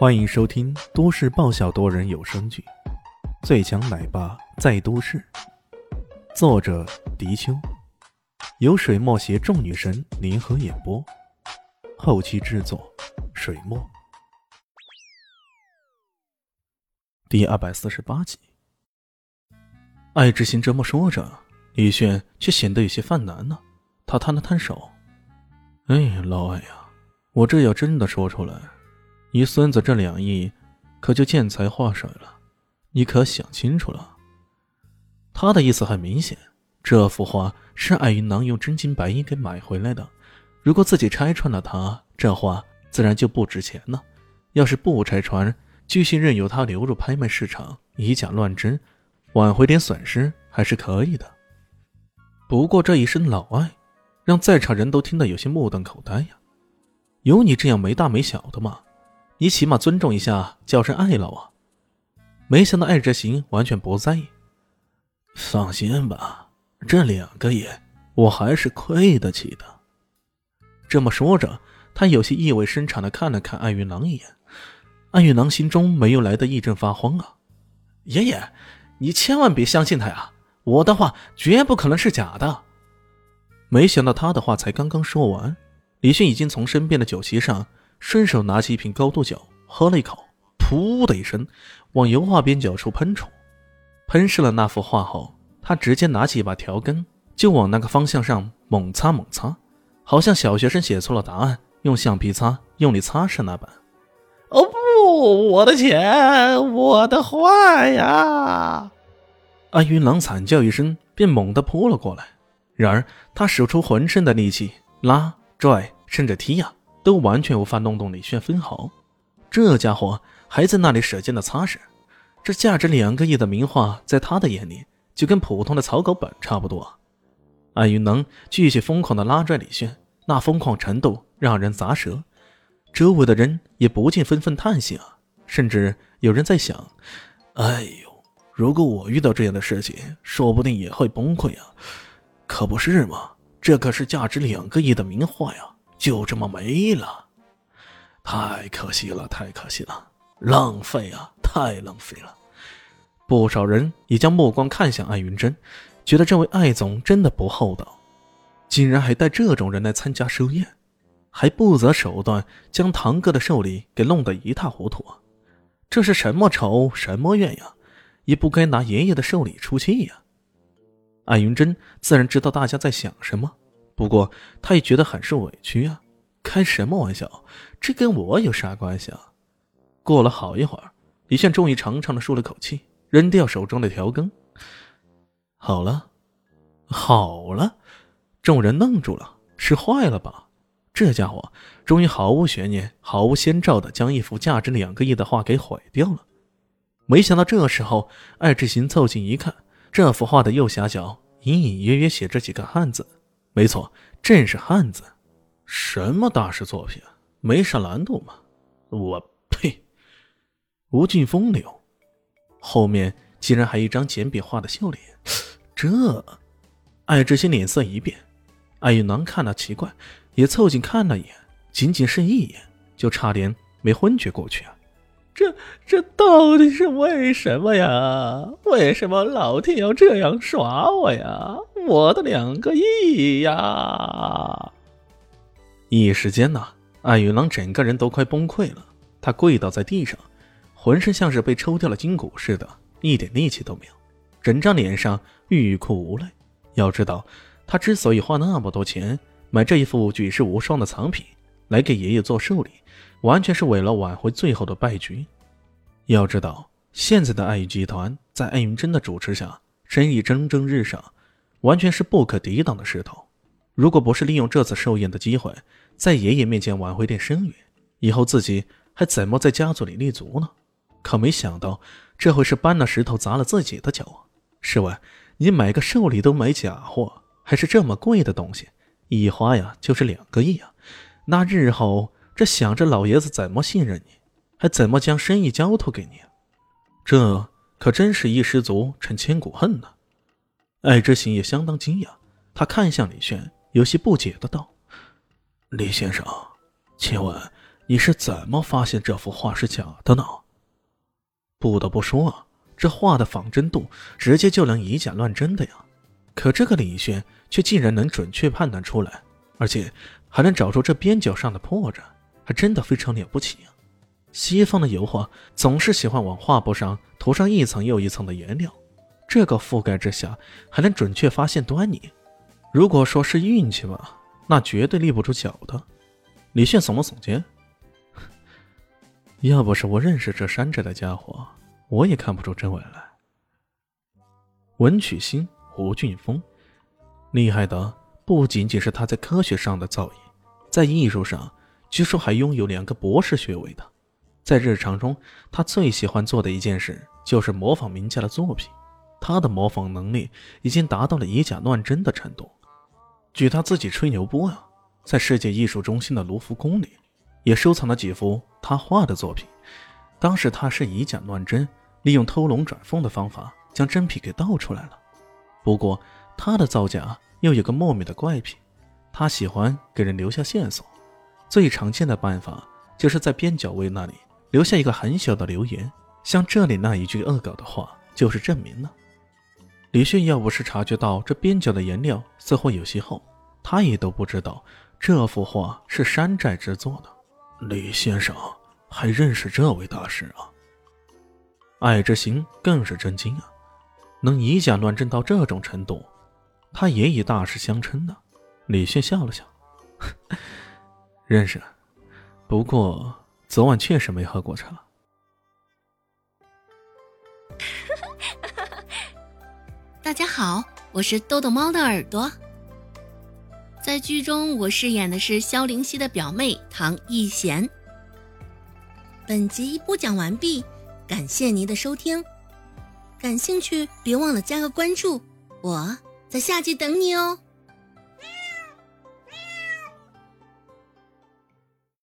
欢迎收听都市爆笑多人有声剧《最强奶爸在都市》，作者：迪秋，由水墨携众女神联合演播，后期制作：水墨。第二百四十八集，艾之心这么说着，李炫却显得有些犯难呢。他摊了摊手：“哎，老艾呀，我这要真的说出来……”你孙子这两亿，可就见财化水了。你可想清楚了？他的意思很明显，这幅画是艾云囊用真金白银给买回来的。如果自己拆穿了他，这画自然就不值钱了。要是不拆穿，继续任由他流入拍卖市场，以假乱真，挽回点损失还是可以的。不过这一声“老艾”，让在场人都听得有些目瞪口呆呀。有你这样没大没小的吗？你起码尊重一下，叫声艾老啊！没想到艾之行完全不在意。放心吧，这两个亿我还是亏得起的。这么说着，他有些意味深长的看了看艾云郎一眼。艾云郎心中没有来的一阵发慌啊！爷爷，你千万别相信他呀！我的话绝不可能是假的。没想到他的话才刚刚说完，李迅已经从身边的酒席上。顺手拿起一瓶高度酒，喝了一口，噗的一声，往油画边角处喷出。喷湿了那幅画后，他直接拿起一把调羹，就往那个方向上猛擦猛擦，好像小学生写错了答案，用橡皮擦用力擦拭那般。哦不，我的钱，我的画呀！安云郎惨叫一声，便猛地扑了过来。然而他使出浑身的力气，拉、拽，甚至踢呀！都完全无法弄动李炫分毫，这家伙还在那里使劲的擦拭。这价值两个亿的名画，在他的眼里就跟普通的草稿本差不多。艾云能继续疯狂的拉拽李炫，那疯狂程度让人咂舌。周围的人也不禁纷纷叹息啊，甚至有人在想：哎呦，如果我遇到这样的事情，说不定也会崩溃啊！可不是嘛，这可是价值两个亿的名画呀！就这么没了，太可惜了，太可惜了，浪费啊，太浪费了！不少人也将目光看向艾云珍，觉得这位艾总真的不厚道，竟然还带这种人来参加寿宴，还不择手段将堂哥的寿礼给弄得一塌糊涂。这是什么仇，什么怨呀？也不该拿爷爷的寿礼出气呀！艾云珍自然知道大家在想什么。不过，他也觉得很受委屈啊！开什么玩笑？这跟我有啥关系啊？过了好一会儿，李现终于长长的舒了口气，扔掉手中的调羹。好了，好了，众人愣住了，是坏了吧？这家伙终于毫无悬念、毫无先兆的将一幅价值两个亿的画给毁掉了。没想到这时候，艾志行凑近一看，这幅画的右下角隐隐约约写着几个汉字。没错，正是汉子。什么大师作品？没啥难度嘛？我呸！无尽风流，后面竟然还一张简笔画的笑脸。这，艾之心脸色一变。艾玉囊看了奇怪，也凑近看了一眼，仅仅是一眼，就差点没昏厥过去啊！这这到底是为什么呀？为什么老天要这样耍我呀？我的两个亿呀！一时间呐，艾云郎整个人都快崩溃了。他跪倒在地上，浑身像是被抽掉了筋骨似的，一点力气都没有，整张脸上欲哭无泪。要知道，他之所以花那么多钱买这一副举世无双的藏品来给爷爷做寿礼，完全是为了挽回最后的败局。要知道，现在的爱玉集团在艾云珍的主持下，生意蒸蒸日上。完全是不可抵挡的势头。如果不是利用这次寿宴的机会，在爷爷面前挽回点声誉，以后自己还怎么在家族里立足呢？可没想到，这回是搬了石头砸了自己的脚啊！试问，你买个寿礼都买假货，还是这么贵的东西，一花呀就是两个亿啊！那日后这想着老爷子怎么信任你，还怎么将生意交托给你？这可真是一失足成千古恨呢！艾之行也相当惊讶，他看向李轩，有些不解的道：“李先生，请问你是怎么发现这幅画是假的呢？不得不说啊，这画的仿真度直接就能以假乱真的呀。可这个李轩却竟然能准确判断出来，而且还能找出这边角上的破绽，还真的非常了不起啊！西方的油画总是喜欢往画布上涂上一层又一层的颜料，这个覆盖之下还能准确发现端倪。如果说是运气吧，那绝对立不住脚的。李炫耸了耸肩。要不是我认识这山寨的家伙，我也看不出真伪来。文曲星胡俊峰，厉害的不仅仅是他在科学上的造诣，在艺术上，据说还拥有两个博士学位的。在日常中，他最喜欢做的一件事就是模仿名家的作品。他的模仿能力已经达到了以假乱真的程度。据他自己吹牛波啊，在世界艺术中心的卢浮宫里。也收藏了几幅他画的作品。当时他是以假乱真，利用偷龙转凤的方法将真品给盗出来了。不过他的造假又有个莫名的怪癖，他喜欢给人留下线索。最常见的办法就是在边角位那里留下一个很小的留言，像这里那一句恶搞的话就是证明了。李迅要不是察觉到这边角的颜料似乎有些厚，他也都不知道这幅画是山寨制作的。李先生还认识这位大师啊？爱之行更是震惊啊！能以假乱真到这种程度，他也以大师相称呢。李迅笑了笑，认识，不过昨晚确实没喝过茶。大家好，我是豆豆猫的耳朵。在剧中，我饰演的是萧灵溪的表妹唐艺贤。本集播讲完毕，感谢您的收听。感兴趣别忘了加个关注，我在下集等你哦。